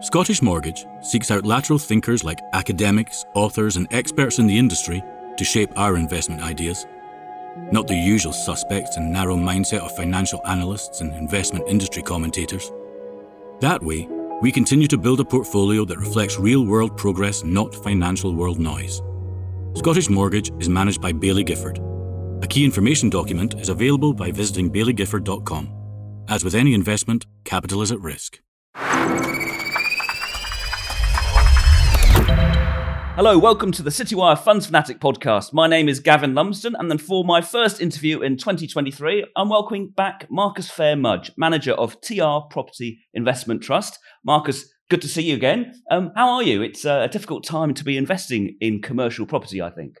Scottish Mortgage seeks out lateral thinkers like academics, authors, and experts in the industry to shape our investment ideas. Not the usual suspects and narrow mindset of financial analysts and investment industry commentators. That way, we continue to build a portfolio that reflects real world progress, not financial world noise. Scottish Mortgage is managed by Baillie Gifford. A key information document is available by visiting bailliegifford.com. As with any investment, capital is at risk. Hello, welcome to the Citywire Funds Fanatic podcast. My name is Gavin Lumsden, and then for my first interview in 2023, I'm welcoming back Marcus Phayre-Mudge, manager of TR Property Investment Trust. Marcus, good to see you again. Um, how are you? It's uh, a difficult time to be investing in commercial property, I think.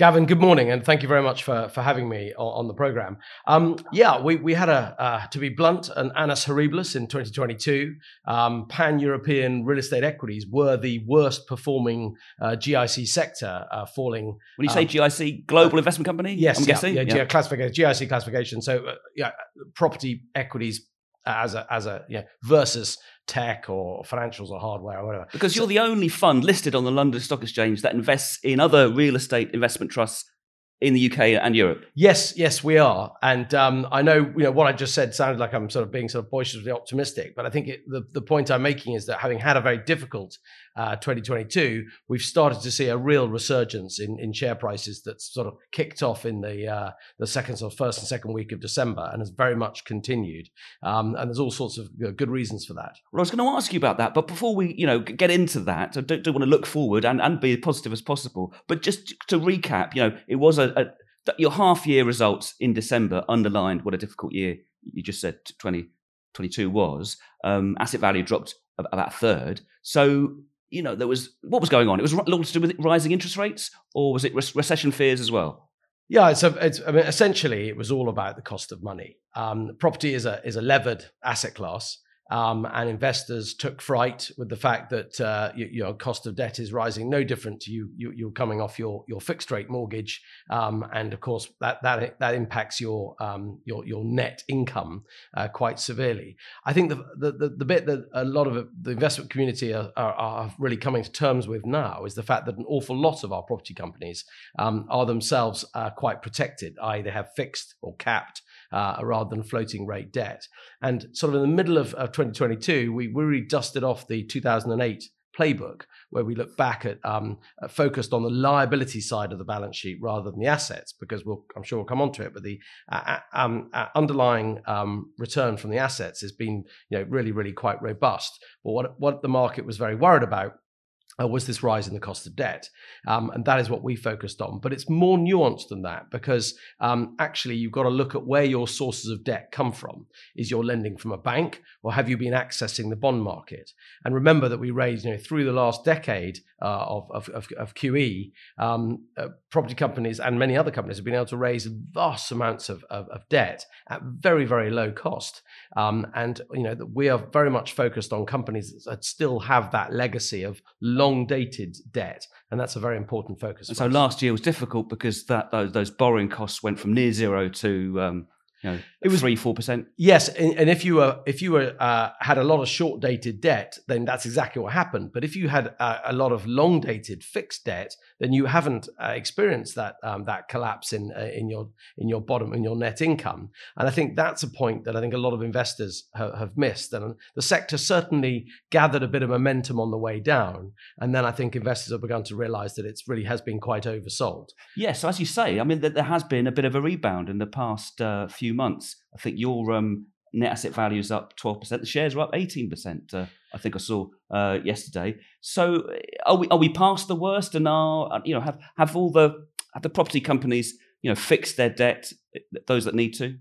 Gavin, good morning, and thank you very much for, for having me on, on the program. Um, yeah, we, we had a, uh, to be blunt, an annus horribilis in 2022. Um, Pan European real estate equities were the worst performing uh, GIC sector, uh, falling. When you say um, GIC, Global Investment Company? Yes, I'm yeah, guessing. Yeah, yeah. Classification, GIC classification. So, uh, yeah, property equities as a as a yeah versus tech or financials or hardware or whatever. Because you're the only fund listed on the London Stock Exchange that invests in other real estate investment trusts in the UK and Europe. Yes, yes, we are. And um, I know, you know, what I just said sounded like I'm sort of being sort of boisterously optimistic, but I think it, the the point I'm making is that having had a very difficult uh, 2022, we've started to see a real resurgence in, in share prices that's sort of kicked off in the uh, the second of first and second week of December and has very much continued. Um, and there's all sorts of good reasons for that. Well, I was going to ask you about that, but before we you know get into that, I don't, don't want to look forward and, and be as positive as possible. But just to recap, you know, it was a, a your half year results in December underlined what a difficult year you just said 2022 was. Um, asset value dropped about a third. So you know, there was what was going on? It was a lot to do with rising interest rates, or was it re- recession fears as well? Yeah, it's, a, it's I mean, essentially it was all about the cost of money. Um, property is a is a levered asset class, um, and investors took fright with the fact that uh, you, your cost of debt is rising, no different to you, you are coming off your your fixed rate mortgage, um, and of course that that that impacts your um, your your net income uh, quite severely. I think the, the the bit that a lot of the investment community are, are, are, really coming to terms with now is the fact that an awful lot of our property companies um, are themselves uh, quite protected, i.e., they have fixed or capped uh, rather than floating rate debt. And sort of in the middle of, of 2022, we, we really dusted off the 2008 playbook where we look back at um, uh, focused on the liability side of the balance sheet rather than the assets because we'll I'm sure we'll come on to it but the uh, uh um, uh, underlying um, return from the assets has been you know really really quite robust but what what the market was very worried about was this rise in the cost of debt. Um, and that is what we focused on. But it's more nuanced than that because um, actually you've got to look at where your sources of debt come from. Is your lending from a bank or have you been accessing the bond market? And remember that we raised, you know, through the last decade uh, of, of, of, of, QE, um, uh, property companies and many other companies have been able to raise vast amounts of, of, of debt at very, very low cost. Um, and, you know, we are very much focused on companies that still have that legacy of long dated debt. And that's a very important focus. so us. last year was difficult because that those, those borrowing costs went from near zero to um, you know, it was three four percent. Yes, and, and, if you were if you were uh, had a lot of short dated debt, then that's exactly what happened. But if you had uh, a lot of long dated fixed debt, then you haven't uh, experienced that um, that collapse in uh, in your in your bottom in your net income. And I think that's a point that I think a lot of investors ha- have missed. And the sector certainly gathered a bit of momentum on the way down, and then I think investors have begun to realise that it really has been quite oversold. Yes, so as you say, I mean, there has been a bit of a rebound in the past uh, few few months. I think your um, net asset value is up 12%. The shares are up 18%, uh, I think I saw uh, yesterday. So are we, are we past the worst and are, uh, you know, have, have all the, have the property companies, you know, fixed their debt, those that need to?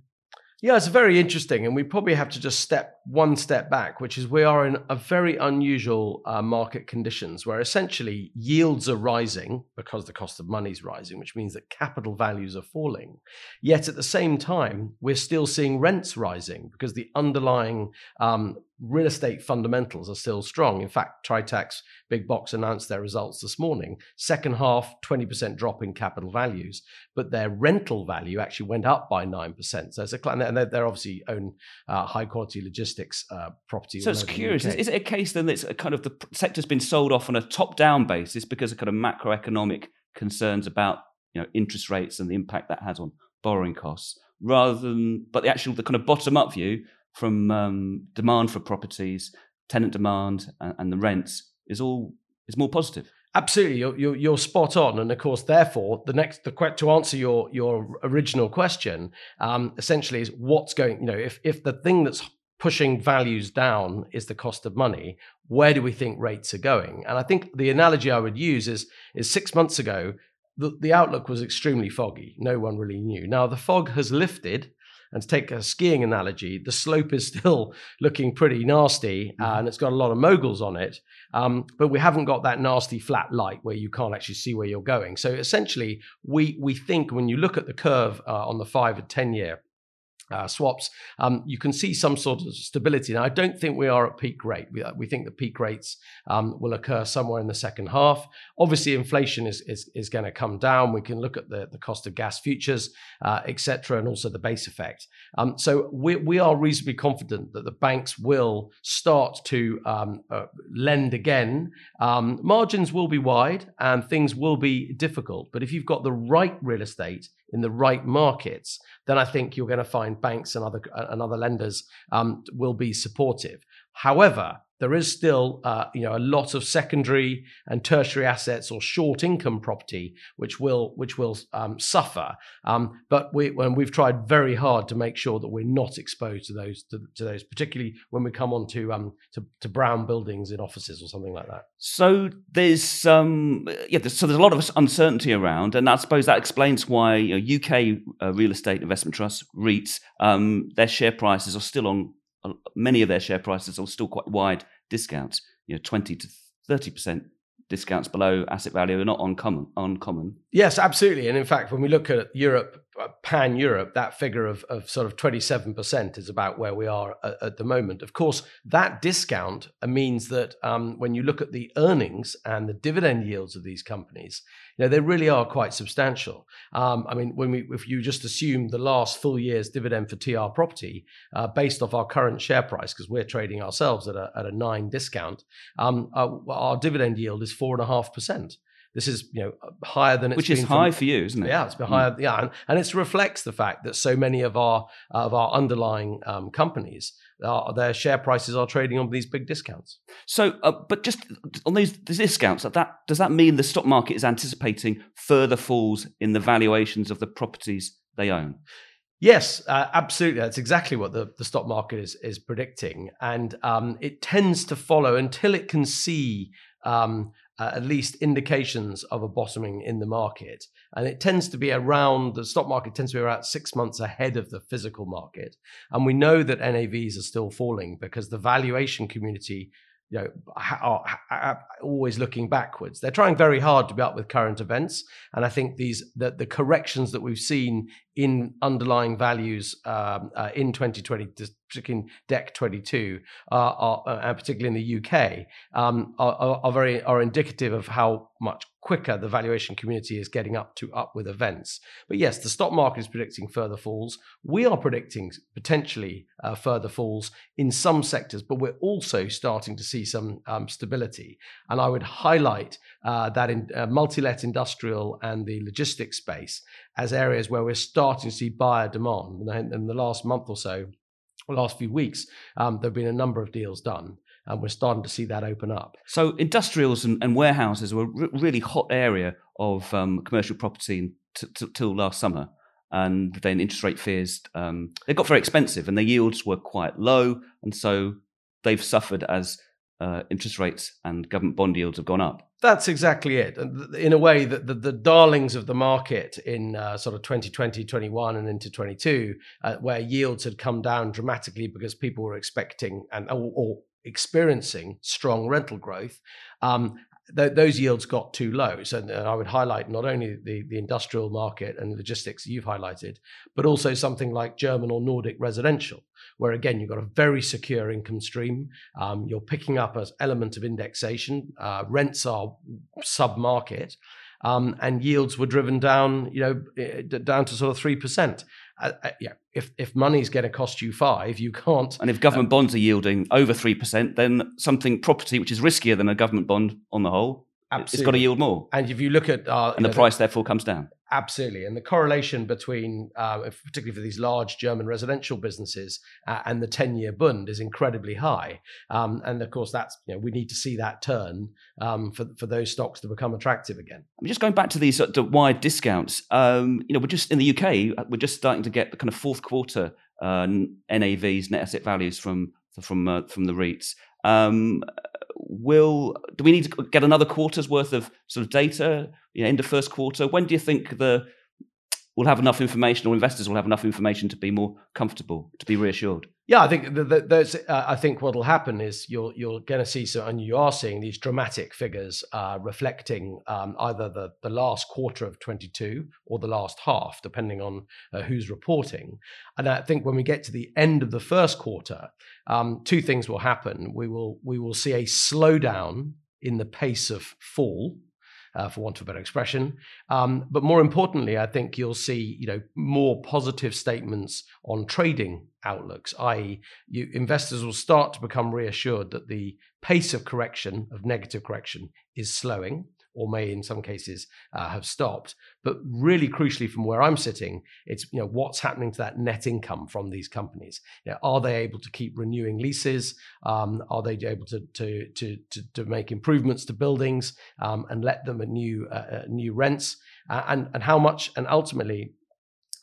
Yeah, it's very interesting, and we probably have to just step one step back, which is we are in a very unusual uh, market conditions where essentially yields are rising because the cost of money is rising, which means that capital values are falling. Yet at the same time, we're still seeing rents rising because the underlying um, real estate fundamentals are still strong. In fact, Tritax Big Box announced their results this morning. Second half, 20% drop in capital values, but their rental value actually went up by 9%. So it's a, and they're, obviously own uh, high quality logistics logistics uh, property. So it's curious. Is, is, it a case then that's a kind of the sector's been sold off on a top-down basis because of kind of macroeconomic concerns about you know interest rates and the impact that has on borrowing costs, rather than but the actual the kind of bottom-up view from um, demand for properties, tenant demand, and, and the rents is all is more positive. Absolutely, you're, you're, you're, spot on, and of course, therefore, the next the to answer your your original question, um, essentially is what's going. You know, if if the thing that's pushing values down is the cost of money, where do we think rates are going? And I think the analogy I would use is is six months ago, the, the outlook was extremely foggy. No one really knew. Now the fog has lifted and to take a skiing analogy, the slope is still looking pretty nasty mm-hmm. and it's got a lot of moguls on it. Um, but we haven't got that nasty flat light where you can't actually see where you're going. So essentially, we, we think when you look at the curve uh, on the five and 10 year, uh, swaps, um, you can see some sort of stability. Now, I don't think we are at peak rate. We, uh, we think the peak rates um, will occur somewhere in the second half. Obviously, inflation is is, is going to come down. We can look at the, the cost of gas futures, uh, etc., and also the base effect. Um, so we, we are reasonably confident that the banks will start to um, uh, lend again. Um, margins will be wide and things will be difficult. But if you've got the right real estate in the right markets, then I think you're going to find banks and other and other lenders um, will be supportive. However, there is still uh, you know a lot of secondary and tertiary assets or short income property which will which will um, suffer. Um, but we when we've tried very hard to make sure that we're not exposed to those to, to those, particularly when we come on to, um, to, to brown buildings in offices or something like that. So there's um yeah there's, so there's a lot of uncertainty around, and I suppose that explains why you know, UK uh, real estate investment trusts REITs um, their share prices are still on many of their share prices are still quite wide discounts, you know, 20 to 30% discounts below asset value are not uncommon. uncommon. Yes, absolutely. And in fact, when we look at Europe, uh, pan Europe, that figure of, of sort of 27% is about where we are at, at the moment. Of course, that discount means that um, when you look at the earnings and the dividend yields of these companies, you know, they really are quite substantial. Um, I mean, when we, if you just assume the last full year's dividend for TR property uh, based off our current share price, because we're trading ourselves at a, at a nine discount, um, uh, our, our dividend yield is 4.5%. This is you know higher than it's which is high for you, isn't it? Yeah, it's been higher. Mm. Yeah, and, and it reflects the fact that so many of our of our underlying um, companies, are, their share prices are trading on these big discounts. So, uh, but just on these discounts, that does that mean the stock market is anticipating further falls in the valuations of the properties they own? Yes, uh, absolutely. That's exactly what the, the stock market is is predicting, and um, it tends to follow until it can see um, uh, at least indications of a bottoming in the market. And it tends to be around, the stock market tends to be around six months ahead of the physical market. And we know that NAVs are still falling because the valuation community you know, are, always looking backwards. They're trying very hard to be up with current events, and I think these the, the corrections that we've seen in underlying values um, uh, in 2020, particularly in Dec 22, uh, are, and particularly in the UK, um, are, are, very are indicative of how much quicker the valuation community is getting up to up with events. But yes, the stock market is predicting further falls. We are predicting potentially uh, further falls in some sectors, but we're also starting to see some um, stability. And I would highlight uh, that in uh, multi-let industrial and the logistics space as areas where we're starting to see buyer demand. And In the last month or so, last few weeks, um, there have been a number of deals done and we're starting to see that open up. So industrials and, and warehouses were a really hot area of um, commercial property t- t- till last summer. And then interest rate fears, um, they got very expensive and the yields were quite low. And so they've suffered as uh, interest rates and government bond yields have gone up. That's exactly it. In a way, that the, the, darlings of the market in uh, sort of 2020, 21, and into 22, uh, where yields had come down dramatically because people were expecting and or, or experiencing strong rental growth, um, th- those yields got too low. So I would highlight not only the, the industrial market and logistics you've highlighted, but also something like German or Nordic residential, where again you've got a very secure income stream. Um, you're picking up an element of indexation. Uh, rents are sub market. Um, and yields were driven down, you know, down to sort of three percent. uh, uh, yeah, if if money's going to cost you five, you can't. And if government uh, bonds are yielding over three percent, then something property which is riskier than a government bond on the whole, Absolutely. it's got to yield more. And if you look at uh, and the know, price therefore comes down. Absolutely, and the correlation between, uh, particularly for these large German residential businesses, uh, and the ten-year Bund is incredibly high. Um, and of course, that's you know we need to see that turn um, for for those stocks to become attractive again. I'm just going back to these uh, wide discounts. Um, you know, we're just in the UK, uh, we're just starting to get the kind of fourth quarter uh, NAVs, net asset values from from uh, from the REITs. Um, will do we need to get another quarter's worth of sort of data you know, in the first quarter? When do you think the we'll have enough information, or investors will have enough information to be more comfortable, to be reassured? Yeah, I think there's. Uh, I think what will happen is you're you're going to see so, and you are seeing these dramatic figures uh, reflecting um, either the the last quarter of 22 or the last half, depending on uh, who's reporting. And I think when we get to the end of the first quarter, um, two things will happen. We will we will see a slowdown in the pace of fall uh, for want of a better expression. Um, but more importantly, I think you'll see you know more positive statements on trading outlooks, i.e., investors will start to become reassured that the pace of correction, of negative correction, is slowing or may in some cases uh, have stopped. But really crucially, from where I'm sitting, it's you know what's happening to that net income from these companies. You know, are they able to keep renewing leases? Um, are they able to, to to to to, make improvements to buildings um, and let them at new uh, uh new rents? Uh, and and how much? And ultimately,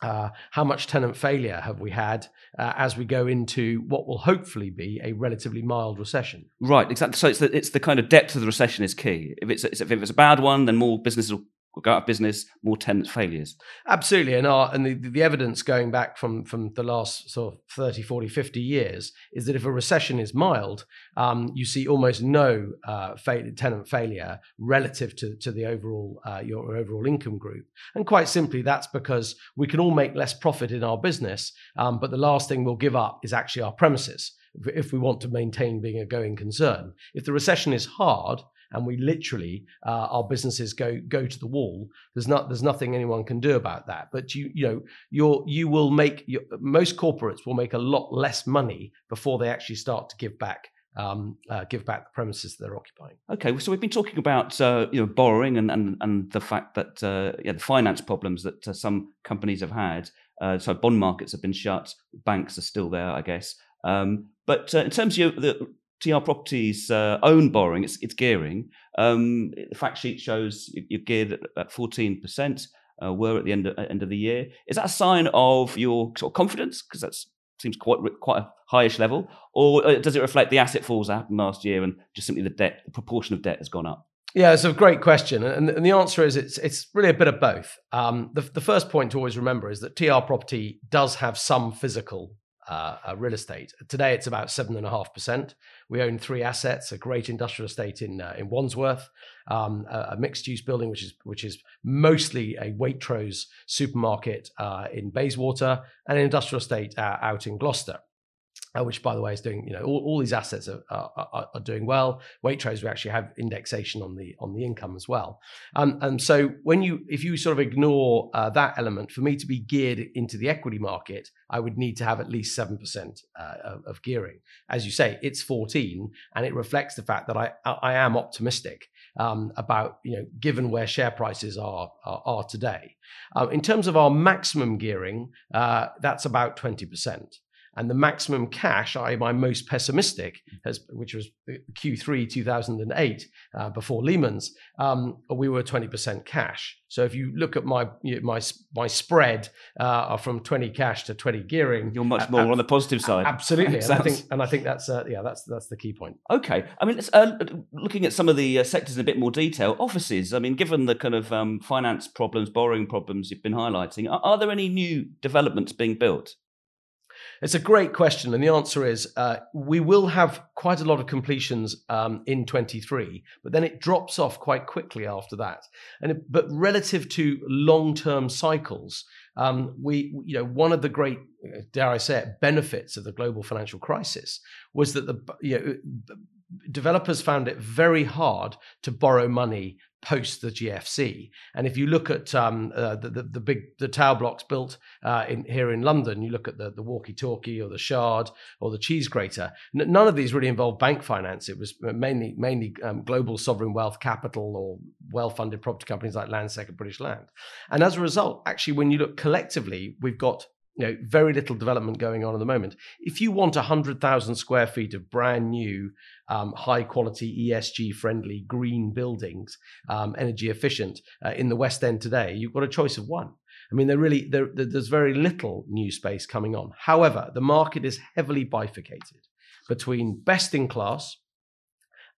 uh, how much tenant failure have we had uh, as we go into what will hopefully be a relatively mild recession? Right, exactly. So it's the, it's the kind of depth of the recession is key. If it's if it's a bad one, then more businesses will will go out of business, more tenant failures. Absolutely. And our, and the, the evidence going back from, from the last sort of 30, 40, 50 years is that if a recession is mild, um, you see almost no uh, tenant failure relative to, to the overall, uh, your overall income group. And quite simply, that's because we can all make less profit in our business, um, but the last thing we'll give up is actually our premises if we want to maintain being a going concern. If the recession is hard, and we literally uh, our businesses go go to the wall. There's not there's nothing anyone can do about that. But you you know you you will make your, most corporates will make a lot less money before they actually start to give back um, uh, give back the premises they're occupying. Okay, so we've been talking about uh, you know borrowing and and, and the fact that uh, yeah, the finance problems that uh, some companies have had. Uh, so bond markets have been shut, banks are still there, I guess. Um, but uh, in terms of the TR Properties' uh, own borrowing, it's, it's gearing. Um, the fact sheet shows you're geared at 14%, uh, were at the end of, end of the year. Is that a sign of your sort of confidence? Because that seems quite quite a highish level. Or uh, does it reflect the asset falls that happened last year and just simply the debt, the proportion of debt has gone up? Yeah, it's a great question, and, and the answer is it's it's really a bit of both. Um, the, the first point to always remember is that TR Property does have some physical uh, real estate. Today, it's about seven and a half percent. We own three assets: a great industrial estate in uh, in Wandsworth, um, a, a mixed-use building which is which is mostly a Waitrose supermarket uh, in Bayswater, and an industrial estate uh, out in Gloucester uh, which by the way is doing you know all, all these assets are, are, are, doing well. Waitrose we actually have indexation on the on the income as well. Um, and so when you if you sort of ignore uh, that element for me to be geared into the equity market i would need to have at least 7% uh, of, of, gearing. As you say it's 14 and it reflects the fact that i i am optimistic um, about you know given where share prices are are, are today. Um, in terms of our maximum gearing uh, that's about 20% and the maximum cash, I my most pessimistic, has, which was Q3 2008 uh, before Lehman's, um, we were 20% cash. So if you look at my you know, my my spread uh, from 20 cash to 20 gearing, you're much more uh, on the positive side. Absolutely, and I think and I think that's uh, yeah that's that's the key point. Okay, I mean, uh, looking at some of the uh, sectors in a bit more detail, offices. I mean, given the kind of um, finance problems, borrowing problems you've been highlighting, are, are there any new developments being built? It's a great question, and the answer is uh, we will have quite a lot of completions um, in 23, but then it drops off quite quickly after that. And it, but relative to long-term cycles, um, we you know one of the great dare I say it benefits of the global financial crisis was that the you know developers found it very hard to borrow money post the GFC. And if you look at um, uh, the, the, the big the tower blocks built uh, in here in London, you look at the the walkie talkie or the shard or the cheese grater. N- none of these really involved bank finance. It was mainly mainly um, global sovereign wealth capital or well funded property companies like Landsec and British Land. And as a result, actually, when you look collectively, we've got you know, very little development going on at the moment. If you want 100,000 square feet of brand new, um, high quality, ESG friendly, green buildings, um, energy efficient uh, in the West End today, you've got a choice of one. I mean, there really there, there's very little new space coming on. However, the market is heavily bifurcated between best in class,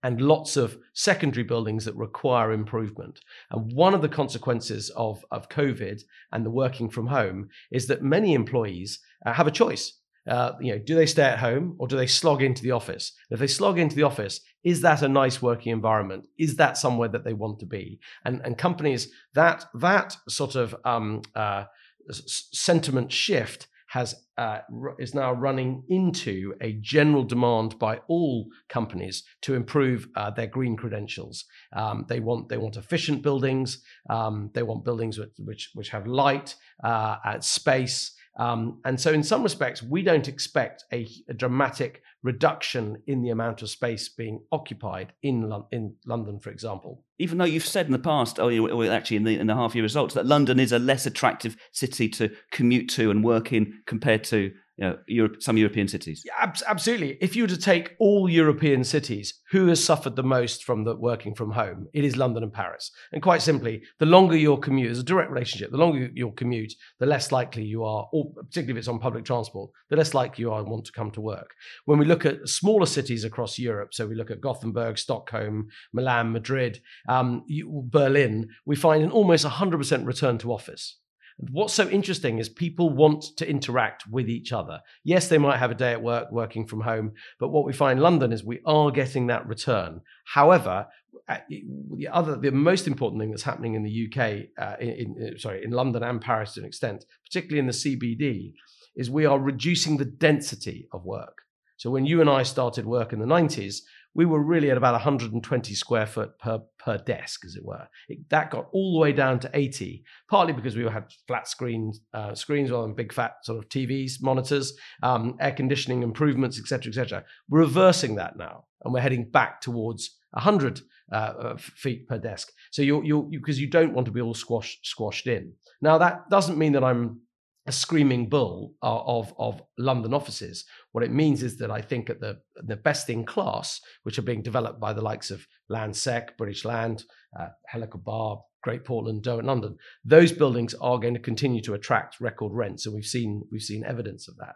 and lots of secondary buildings that require improvement. And one of the consequences of, of COVID and the working from home is that many employees uh, have a choice. Uh, you know, do they stay at home or do they slog into the office? If they slog into the office, is that a nice working environment? Is that somewhere that they want to be? And and companies that that sort of um, uh, sentiment shift has uh, is now running into a general demand by all companies to improve uh, their green credentials. Um, they want they want efficient buildings. Um, they want buildings which which, which have light, uh, space, um, and so, in some respects, we don't expect a, a, dramatic reduction in the amount of space being occupied in in London, for example. Even though you've said in the past, oh, actually in the in the half year results, that London is a less attractive city to commute to and work in compared to you know, Europe, some European cities. Yeah, absolutely. If you were to take all European cities, who has suffered the most from the working from home? It is London and Paris. And quite simply, the longer your commute, there's a direct relationship. The longer your commute, the less likely you are, or particularly if it's on public transport, the less likely you are to want to come to work. When we look at smaller cities across Europe, so we look at Gothenburg, Stockholm, Milan, Madrid, um, Berlin, we find an almost 100% return to office. What's so interesting is people want to interact with each other. Yes, they might have a day at work working from home, but what we find in London is we are getting that return. However, the other, the most important thing that's happening in the UK, uh, in, in, sorry, in London and Paris to an extent, particularly in the CBD, is we are reducing the density of work. So when you and I started work in the 90s, we were really at about 120 square foot per, per desk, as it were. It, that got all the way down to 80, partly because we had flat screens, uh, screens rather than big fat sort of TVs, monitors, um, air conditioning improvements, etc., etc. We're reversing that now, and we're heading back towards 100 uh, feet per desk. So you're you because you don't want to be all squashed squashed in. Now that doesn't mean that I'm a screaming bull of, of London offices. What it means is that I think at the, the best in class, which are being developed by the likes of Landsec, British Land, uh, Helical Bar, Great Portland, Derwent London, those buildings are going to continue to attract record rents, and we've seen we've seen evidence of that.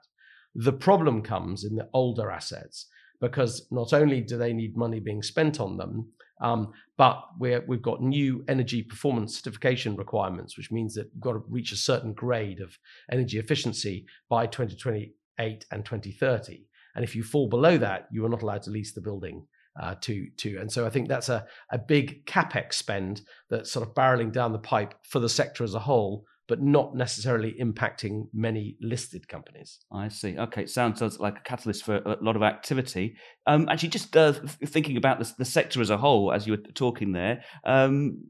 The problem comes in the older assets because not only do they need money being spent on them, um, but we have got new energy performance certification requirements, which means that you've got to reach a certain grade of energy efficiency by 2028 and 2030. And if you fall below that, you are not allowed to lease the building uh, to to. And so I think that's a, a big capex spend that's sort of barreling down the pipe for the sector as a whole but not necessarily impacting many listed companies. I see. Okay, sounds like a catalyst for a lot of activity. Um, actually, just uh, thinking about the, the, sector as a whole, as you were talking there, um,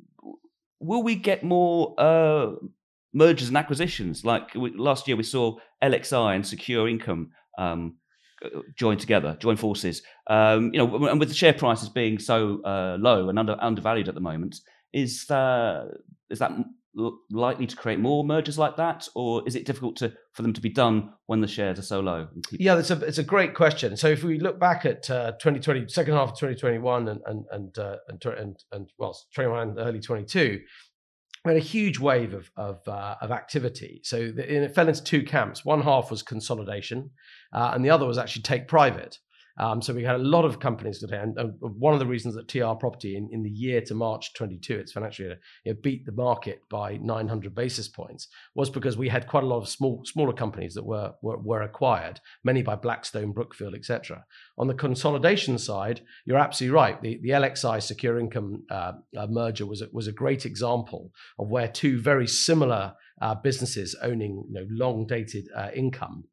will we get more uh, mergers and acquisitions? Like we, last year, we saw LXI and Secure Income. Um, join together, join forces. Um, you know, and with the share prices being so uh, low and under, undervalued at the moment, is uh, is that likely to create more mergers like that, or is it difficult to for them to be done when the shares are so low? Yeah, it's a it's a great question. So if we look back at uh, 2020, second half of 2021, and and and uh, and, and, and well, 21 early 22, we had a huge wave of of, uh, of activity. So the, it fell into two camps. One half was consolidation, uh, and the other was actually take private. Um, so we had a lot of companies today, and, and one of the reasons that TR Property in, in the year to March 22, its financial year, know, beat the market by 900 basis points was because we had quite a lot of small smaller companies that were were, were acquired, many by Blackstone, Brookfield, etc. On the consolidation side, you're absolutely right. The the LXI Secure Income uh, uh, merger was a, was a great example of where two very similar uh, businesses owning you know, long dated uh, income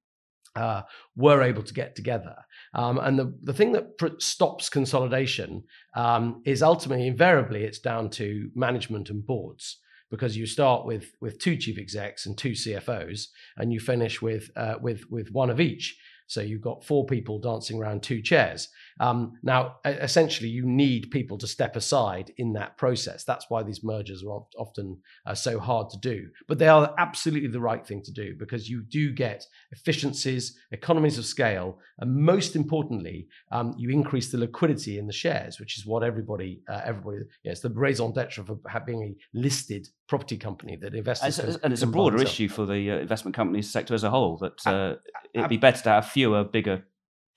uh, were able to get together. Um, and the, the thing that pr- stops consolidation um, is ultimately, invariably, it's down to management and boards because you start with with two chief execs and two CFOs, and you finish with uh, with with one of each. So you've got four people dancing around two chairs. Um, now, essentially, you need people to step aside in that process. That's why these mergers are often uh, so hard to do. But they are absolutely the right thing to do because you do get efficiencies, economies of scale, and most importantly, um, you increase the liquidity in the shares, which is what everybody, uh, everybody, yeah, it's the raison d'etre for being a listed property company that investors. And, and it's a broader issue for the uh, investment companies sector as a whole that uh, it'd be better to have fewer, bigger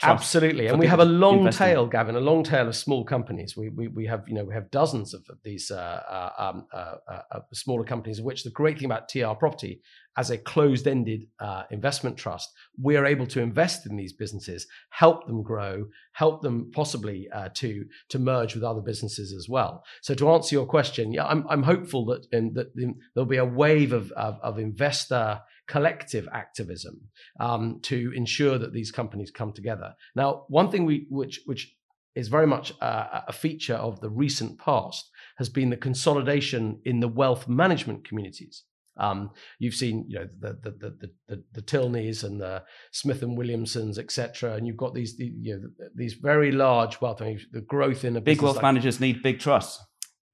Absolutely, and we have a long tail, Gavin, a long tail of small companies. We we, we have you know we have dozens of, these uh, uh, um, uh, uh, uh smaller companies. Of which the great thing about TR Property, as a closed-ended uh, investment trust, we are able to invest in these businesses, help them grow, help them possibly to to merge with other businesses as well. So to answer your question, yeah, I'm I'm hopeful that in, that in, there'll be a wave of of, of investor collective activism um, to ensure that these companies come together. Now, one thing we which which is very much a, a feature of the recent past has been the consolidation in the wealth management communities. Um, you've seen, you know, the the the the, the Tilneys and the Smith and Williamsons, etc. And you've got these, the, you know, these very large wealth. I mean, the growth in a big wealth like, managers need big trusts.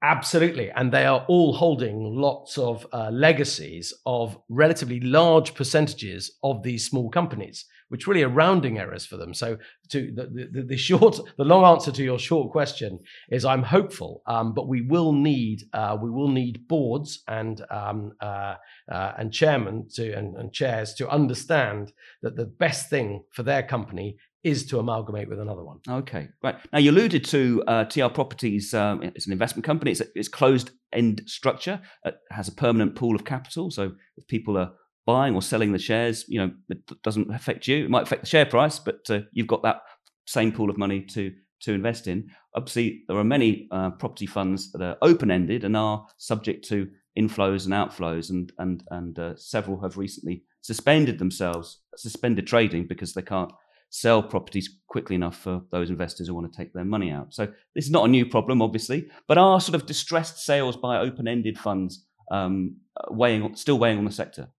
Absolutely. And they are all holding lots of uh, legacies of relatively large percentages of these small companies, which really are rounding errors for them. So, to the, the, the short, the long answer to your short question is I'm hopeful, um, but we will need uh, we will need boards and um, uh, uh and chairmen to and, and chairs to understand that the best thing for their company is to amalgamate with another one. Okay, right. Now you alluded to uh, TR Properties. Um, it's an investment company. It's a it's closed end structure. It has a permanent pool of capital. So if people are buying or selling the shares, you know, it doesn't affect you. It might affect the share price, but uh, you've got that same pool of money to to invest in. Obviously, there are many uh, property funds that are open ended and are subject to inflows and outflows, and and and uh, several have recently suspended themselves, suspended trading because they can't sell properties quickly enough for those investors who want to take their money out. So this is not a new problem, obviously, but are sort of distressed sales by open-ended funds um, weighing, still weighing on the sector?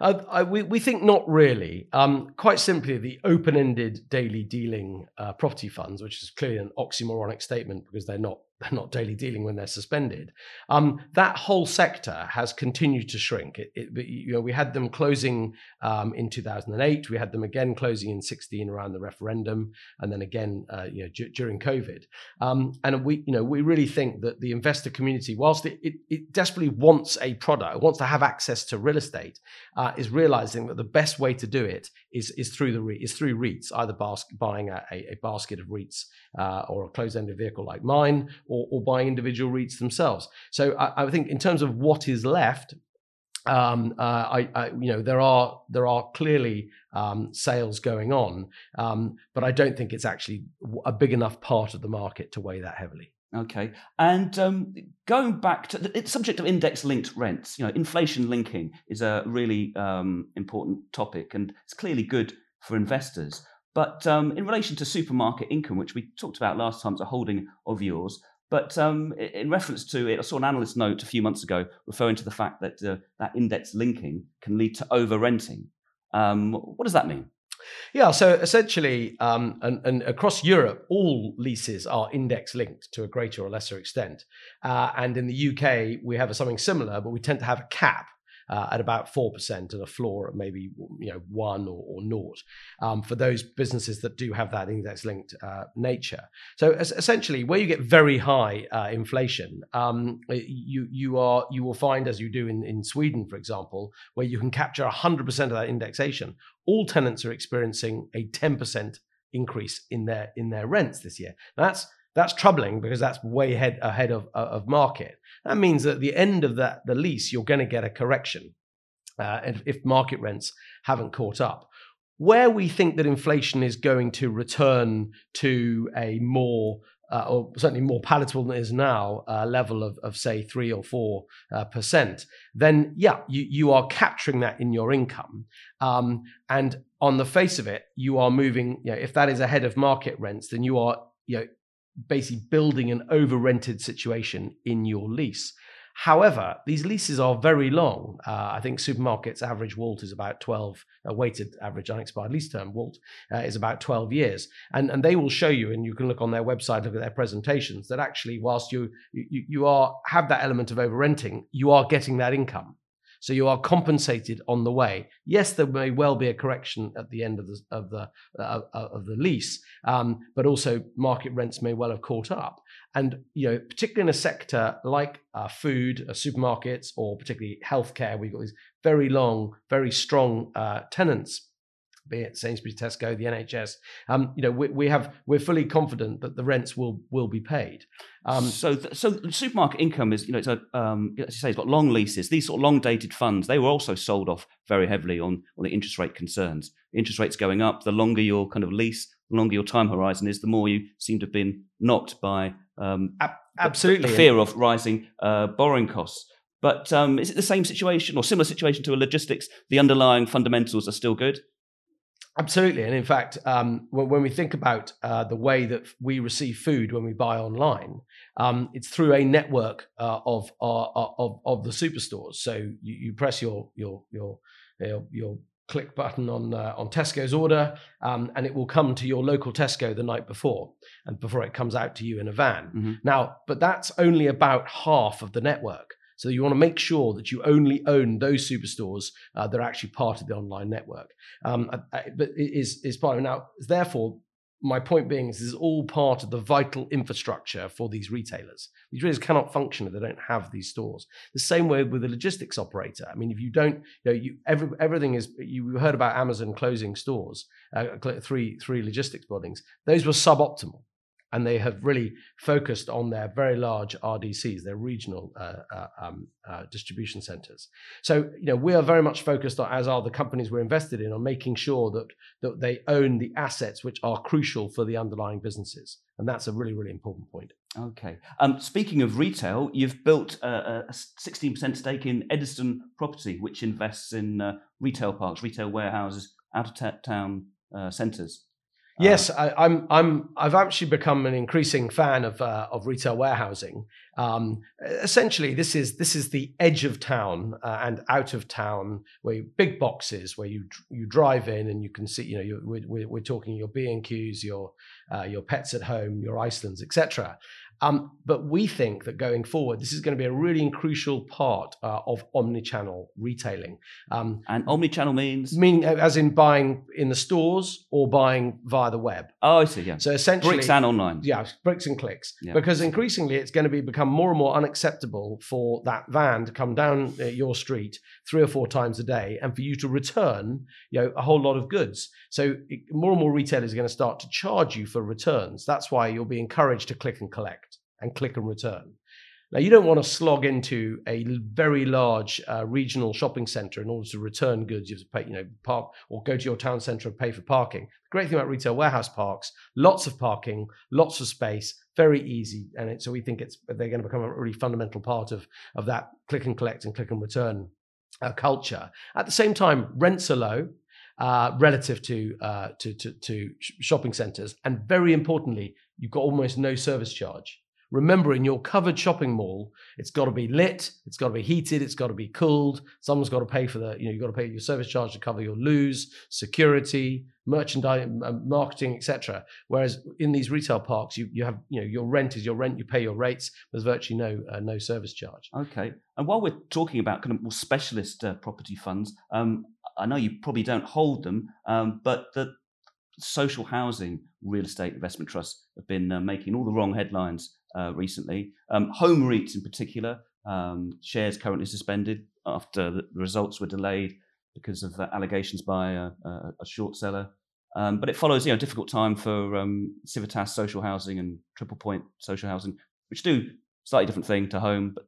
Uh, I, we, we think not really. Um, quite simply, the open ended daily dealing uh, property funds, which is clearly an oxymoronic statement because they're not they're not daily dealing when they're suspended. Um, that whole sector has continued to shrink. It, it, you know, we had them closing um, in 2008. We had them again closing in 16 around the referendum, and then again, uh, you know, d- during COVID. Um, and we, you know, we really think that the investor community, whilst it, it, desperately wants a product, wants to have access to real estate, uh, is realizing that the best way to do it is is through the is through REITs, either bas- buying a, a, basket of REITs uh, or a closed-ended vehicle like mine or, or by individual REITs themselves. So I, I think in terms of what is left, um, uh, I, I, you know, there are there are clearly um, sales going on, um, but I don't think it's actually a big enough part of the market to weigh that heavily. Okay, and um, going back to the subject of index-linked rents, you know, inflation linking is a really um, important topic, and it's clearly good for investors. But um, in relation to supermarket income, which we talked about last time, it's a holding of yours. But um, in reference to it, I saw an analyst note a few months ago referring to the fact that uh, that index linking can lead to over renting. Um, what does that mean? Yeah, so essentially, um, and, and, across Europe, all leases are index linked to a greater or lesser extent. Uh, and in the UK, we have something similar, but we tend to have a cap uh, at about 4% and a floor at maybe you know one or, or naught um, for those businesses that do have that index linked uh, nature. So essentially, where you get very high uh, inflation, um, you you are you will find as you do in, in Sweden, for example, where you can capture 100% of that indexation. All tenants are experiencing a 10% increase in their in their rents this year. Now that's that's troubling because that's way ahead ahead of of market. That means that at the end of that the lease, you're going to get a correction uh, if, if market rents haven't caught up. where we think that inflation is going to return to a more uh, or certainly more palatable than it is now, uh, level of, of say three or four uh, percent, then yeah, you, you are capturing that in your income. Um, and on the face of it, you are moving, you know, if that is ahead of market rents, then you are, you know, basically building an over rented situation in your lease. However, these leases are very long. Uh, I think supermarkets' average WALT is about 12, a weighted average unexpired lease term WALT uh, is about 12 years. And, and they will show you, and you can look on their website, look at their presentations, that actually, whilst you, you, you are have that element of over renting, you are getting that income. So you are compensated on the way. Yes, there may well be a correction at the end of the of the uh, of the lease, um, but also market rents may well have caught up. And you know, particularly in a sector like uh, food, uh, supermarkets, or particularly healthcare, we've got these very long, very strong uh, tenants be it Sainsbury's, Tesco, the NHS. Um, you know, we, we, have we're fully confident that the rents will will be paid. Um, so, th- so supermarket income is you know it's a um, as you say it's got long leases. These sort of long dated funds they were also sold off very heavily on on the interest rate concerns. Interest rates going up, the longer your kind of lease, the longer your time horizon is, the more you seem to have been knocked by um, absolutely the, the fear of rising uh, borrowing costs. But um, is it the same situation or similar situation to a logistics? The underlying fundamentals are still good. Absolutely, and in fact, um, when, when, we think about uh, the way that we receive food when we buy online, um, it's through a network uh, of, uh, of of the superstores. So you, you press your your your your, your click button on uh, on Tesco's order, um, and it will come to your local Tesco the night before, and before it comes out to you in a van. Mm-hmm. Now, but that's only about half of the network. So you want to make sure that you only own those superstores uh, that are actually part of the online network. Um, but it is is part of now. Therefore, my point being is this is all part of the vital infrastructure for these retailers. These retailers cannot function if they don't have these stores. The same way with a logistics operator. I mean, if you don't, you know, you every, everything is. You heard about Amazon closing stores, uh, three three logistics buildings. Those were suboptimal and they have really focused on their very large RDCs, their regional uh, uh, um, uh, distribution centers. So, you know, we are very much focused on, as are the companies we're invested in, on making sure that that they own the assets which are crucial for the underlying businesses, and that's a really, really important point. Okay. Um, speaking of retail, you've built a, a 16% stake in Ediston Property, which invests in uh, retail parks, retail warehouses, out of town uh, centres. Yes, I, am I'm, I'm. I've actually become an increasing fan of uh, of retail warehousing. Um, essentially, this is this is the edge of town uh, and out of town, where you, big boxes where you you drive in and you can see. You know, we're, we're talking your B and Qs, your uh, your pets at home, your Icelands, etc. Um, but we think that going forward, this is going to be a really crucial part uh, of omni-channel retailing. Um, and omni-channel means mean as in buying in the stores or buying via the web. Oh, I see. Yeah. So essentially, bricks and online. Yeah, bricks and clicks. Yeah. Because increasingly, it's going to be become more and more unacceptable for that van to come down uh, your street three or four times a day, and for you to return, you know, a whole lot of goods. So more and more retailers are going to start to charge you for returns. That's why you'll be encouraged to click and collect and click and return. Now, you don't want to slog into a very large uh, regional shopping center in order to return goods. You have to pay, you know, park or go to your town center and pay for parking. The great thing about retail warehouse parks, lots of parking, lots of space, very easy. And it, so we think it's they're going to become a really fundamental part of, of that click and collect and click and return uh, culture. At the same time, rents are low. Uh, relative to, uh, to, to, to shopping centres, and very importantly, you've got almost no service charge. Remember, in your covered shopping mall, it's got to be lit, it's got to be heated, it's got to be cooled. Someone's got to pay for the, you know, you've got to pay your service charge to cover your loos, security, merchandise, marketing, etc. Whereas in these retail parks, you, you have, you know, your rent is your rent, you pay your rates. There's virtually no uh, no service charge. Okay. And while we're talking about kind of more specialist uh, property funds, um, I know you probably don't hold them, um, but the social housing real estate investment trusts have been uh, making all the wrong headlines uh, recently. Um, home REITs in particular, um, shares currently suspended after the results were delayed because of uh, allegations by a, a, a short seller. Um, but it follows, you know, a difficult time for um, Civitas social housing and Triple Point social housing, which do slightly different thing to home, but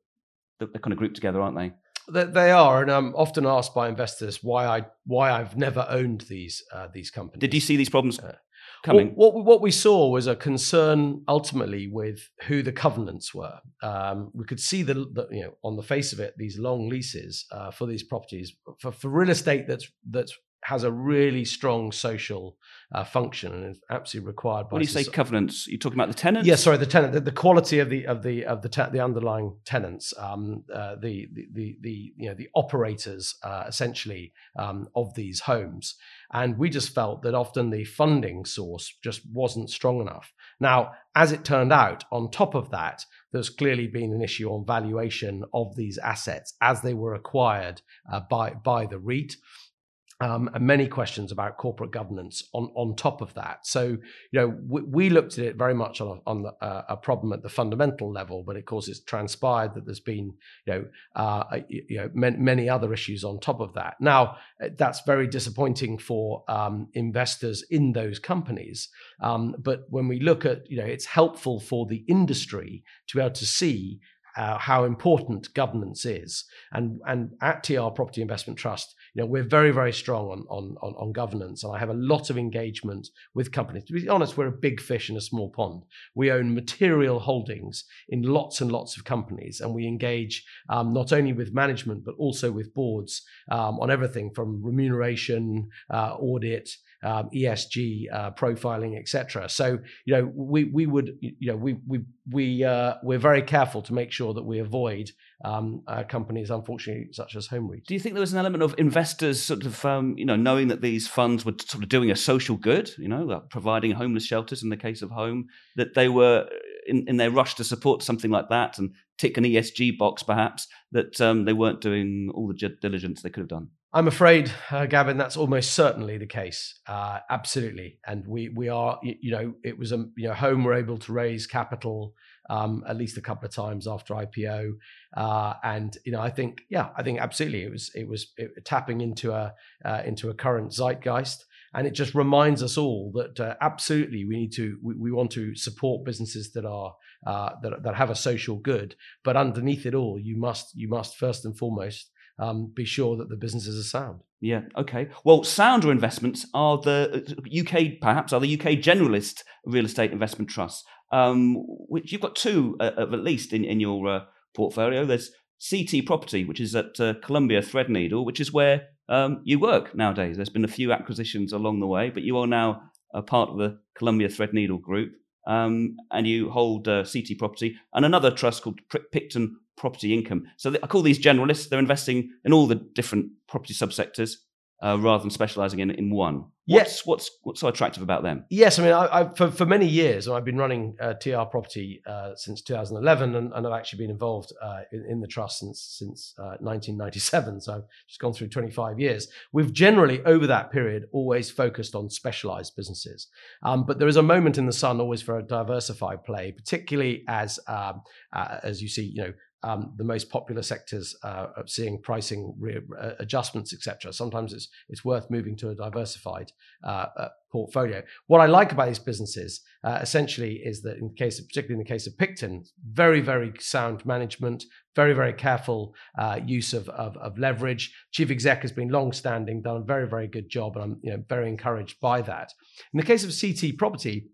they're, they're kind of grouped together, aren't they? They are, and I'm often asked by investors why I why I've never owned these uh, these companies. Did you see these problems uh, coming? Well, what what we saw was a concern ultimately with who the covenants were. Um, we could see the, the, you know on the face of it these long leases uh, for these properties for, for real estate that's that's has a really strong social uh, function and is absolutely required. By when you say covenants, you're talking about the tenants. Yeah, sorry, the tenant, the, the quality of the of the of the te- the underlying tenants, um, uh, the, the, the the you know the operators uh, essentially um, of these homes, and we just felt that often the funding source just wasn't strong enough. Now, as it turned out, on top of that, there's clearly been an issue on valuation of these assets as they were acquired uh, by by the REIT um, and many questions about corporate governance on, on top of that. So, you know, we, we looked at it very much on, a, on the, uh, a problem at the fundamental level, but of course, it's transpired that there's been, you know, uh, you know, many, many, other issues on top of that. Now, uh, that's very disappointing for um, investors in those companies. Um, but when we look at, you know, it's helpful for the industry to be able to see uh, how important governance is. And, and at TR Property Investment Trust, you know, we're very, very strong on, on, on, on, governance. And I have a lot of engagement with companies. To be honest, we're a big fish in a small pond. We own material holdings in lots and lots of companies. And we engage um, not only with management, but also with boards um, on everything from remuneration, uh, audit, um, ESG uh, profiling, etc. So you know we we would you know we we we uh, we're very careful to make sure that we avoid um, uh, companies, unfortunately, such as Home REIT. Do you think there was an element of investors sort of um, you know knowing that these funds were sort of doing a social good, you know, like providing homeless shelters in the case of Home, that they were in, in their rush to support something like that and tick an ESG box, perhaps that um, they weren't doing all the diligence they could have done. I'm afraid, uh, Gavin, that's almost certainly the case. Uh, absolutely, and we we are. You know, it was a you know home were able to raise capital um, at least a couple of times after IPO, uh, and you know I think yeah I think absolutely it was it was it, tapping into a uh, into a current zeitgeist. And it just reminds us all that uh, absolutely we need to we, we, want to support businesses that are uh, that that have a social good, but underneath it all, you must you must first and foremost um, be sure that the businesses are sound. Yeah. Okay. Well, sounder investments are the UK, uh, perhaps, are the UK generalist real estate investment trusts, um, which you've got two uh, at least in in your uh, portfolio. There's CT Property, which is at uh, Columbia Threadneedle, which is where um, you work nowadays. There's been a few acquisitions along the way, but you are now a part of the Columbia Threadneedle Group. Um, and you hold uh, CT Property and another trust called Picton property income. So I call these generalists. They're investing in all the different property subsectors uh, rather than specializing in, in one. What's, yes. what's what's so attractive about them? Yes, I mean, I, I, for for many years, I've been running uh, TR Property uh, since 2011, and, and, I've actually been involved uh, in, in, the trust since since 1997. Uh, so I've just gone through 25 years. We've generally over that period always focused on specialized businesses, um, but there is a moment in the sun always for a diversified play, particularly as um, uh, as you see, you know, um, the most popular sectors uh, of seeing pricing re- uh, adjustments, etc. Sometimes it's it's worth moving to a diversified uh, uh, portfolio. What I like about these businesses uh, essentially is that in the case, of, particularly in the case of Picton, very very sound management, very very careful uh, use of, of, of leverage. Chief exec has been long standing, done a very very good job, and I'm you know very encouraged by that. In the case of CT Property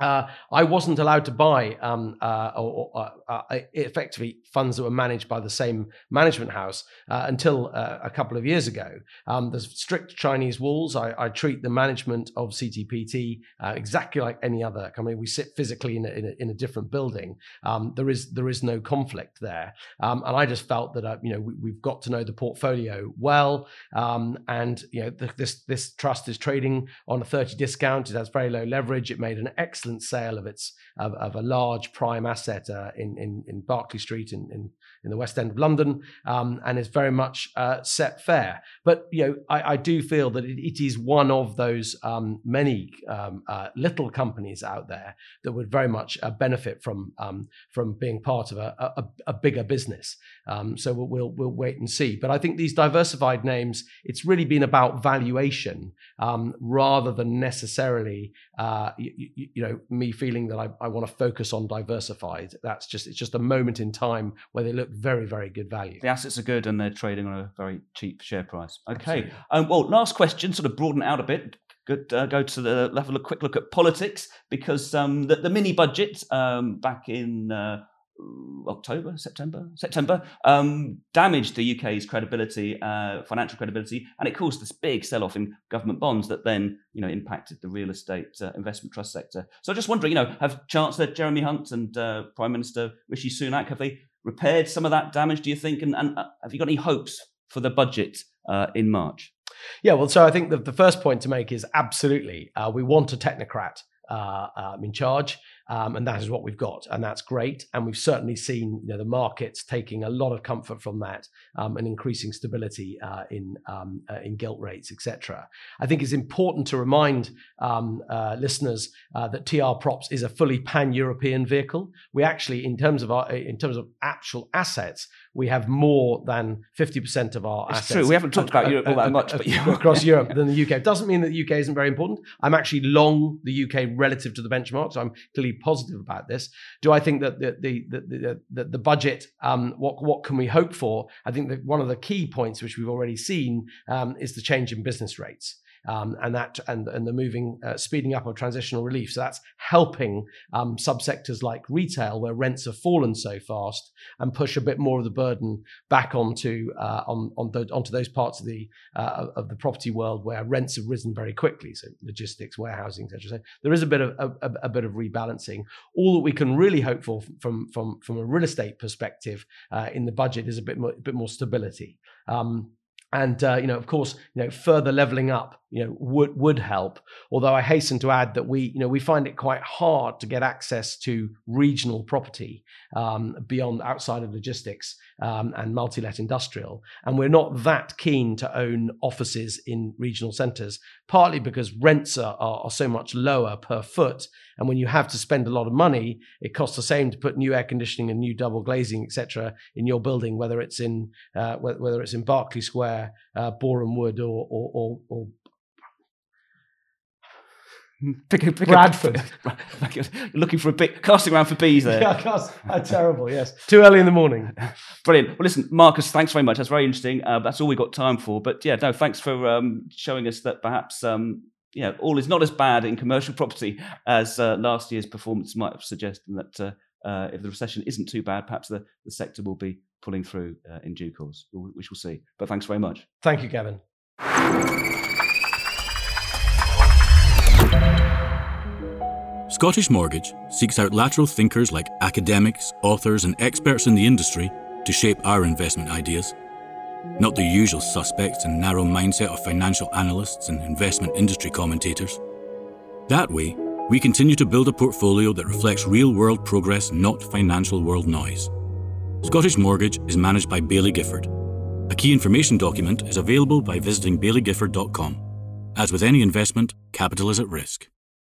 uh, I wasn't allowed to buy um, uh, or, or uh, uh, effectively funds that were managed by the same management house uh, until uh, a couple of years ago. Um, there's strict Chinese walls. I, I, treat the management of CTPT exactly like any other company. We sit physically in a, in a, in a different building. Um, there is there is no conflict there, um, and I just felt that you know we, have got to know the portfolio well, um, and you know the, this this trust is trading on a 30 discount. It has very low leverage. It made an excellent excellent sale of its of, of a large prime asset uh, in, in in Berkeley Street in, in in the West End of London, um, and is very much uh, set fair. But you know, I, I do feel that it, it is one of those um, many um, uh, little companies out there that would very much uh, benefit from um, from being part of a, a, a bigger business. Um, so we'll, we'll, we'll wait and see. But I think these diversified names, it's really been about valuation rather than necessarily uh, you, you, know me feeling that I, I want to focus on diversified. That's just it's just a moment in time where they look very very good value. The assets are good and they're trading on a very cheap share price. Okay. Um, well, last question, sort of broaden out a bit. Good. Uh, go to the level. of quick look at politics because um, the, the, mini budget um, back in. Uh, October, September, September, um, damaged the UK's credibility, uh, financial credibility, and it caused this big sell-off in government bonds that then, you know, impacted the real estate uh, investment trust sector. So I'm just wondering, you know, have Chancellor Jeremy Hunt and uh, Prime Minister Rishi Sunak have they repaired some of that damage? Do you think, and, and uh, have you got any hopes for the budget uh, in March? Yeah, well, so I think the, the first point to make is absolutely uh, we want a technocrat uh, um, in charge. Um, and that is what we've got, and that's great. And we've certainly seen you know, the markets taking a lot of comfort from that um, and increasing stability uh, in um, uh, in gilt rates, etc. I think it's important to remind um, uh, listeners uh, that TR Props is a fully pan-European vehicle. We actually, in terms of our in terms of actual assets, we have more than 50% of our it's assets. true. We haven't talked about Europe all that much, but across Europe than the UK. It doesn't mean that the UK isn't very important. I'm actually long the UK relative to the benchmark, so I'm clearly positive about this. Do I think that the the the the, the budget? Um, what what can we hope for? I think that one of the key points which we've already seen um, is the change in business rates um, and that and and the moving uh, speeding up of transitional relief. So that's helping um, subsectors like retail, where rents have fallen so fast, and push a bit more of the burden back onto uh, on on the, onto those parts of the uh, of the property world where rents have risen very quickly. So logistics, warehousing, etc. So there is a bit of a, a, bit of rebalancing. All that we can really hope for from from from a real estate perspective uh, in the budget is a bit more a bit more stability. Um, and uh, you know, of course, you know, further leveling up you know would would help. Although i hasten to add that we you know we find it quite hard to get access to regional property um, beyond outside of logistics um, and multi-let industrial. And we're not that keen to own offices in regional centres partly because rents are, are, are so much lower per foot. And when you have to spend a lot of money it costs the same to put new air conditioning and new double glazing etc in your building whether it's in uh, whether it's in berkeley square uh, boreham wood or, or, or, or pick a, pick Bradford. A, looking for a bit, casting around for bees there. Yeah, cast, uh, terrible. Yes, too early in the morning. Brilliant. Well, listen, Marcus, thanks very much. That's very interesting. Uh, that's all we got time for. But yeah, no, thanks for um, showing us that perhaps um, know all is not as bad in commercial property as uh, last year's performance might have suggested. And that uh, uh, if the recession isn't too bad, perhaps the, the sector will be pulling through uh, in due course. We shall see. But thanks very much. Thank you, Kevin. Scottish Mortgage seeks out lateral thinkers like academics, authors, and experts in the industry to shape our investment ideas, not the usual suspects and narrow mindset of financial analysts and investment industry commentators. That way, we continue to build a portfolio that reflects real world progress, not financial world noise. Scottish Mortgage is managed by Baillie Gifford. A key information document is available by visiting bailliegifford.com. As with any investment, capital is at risk.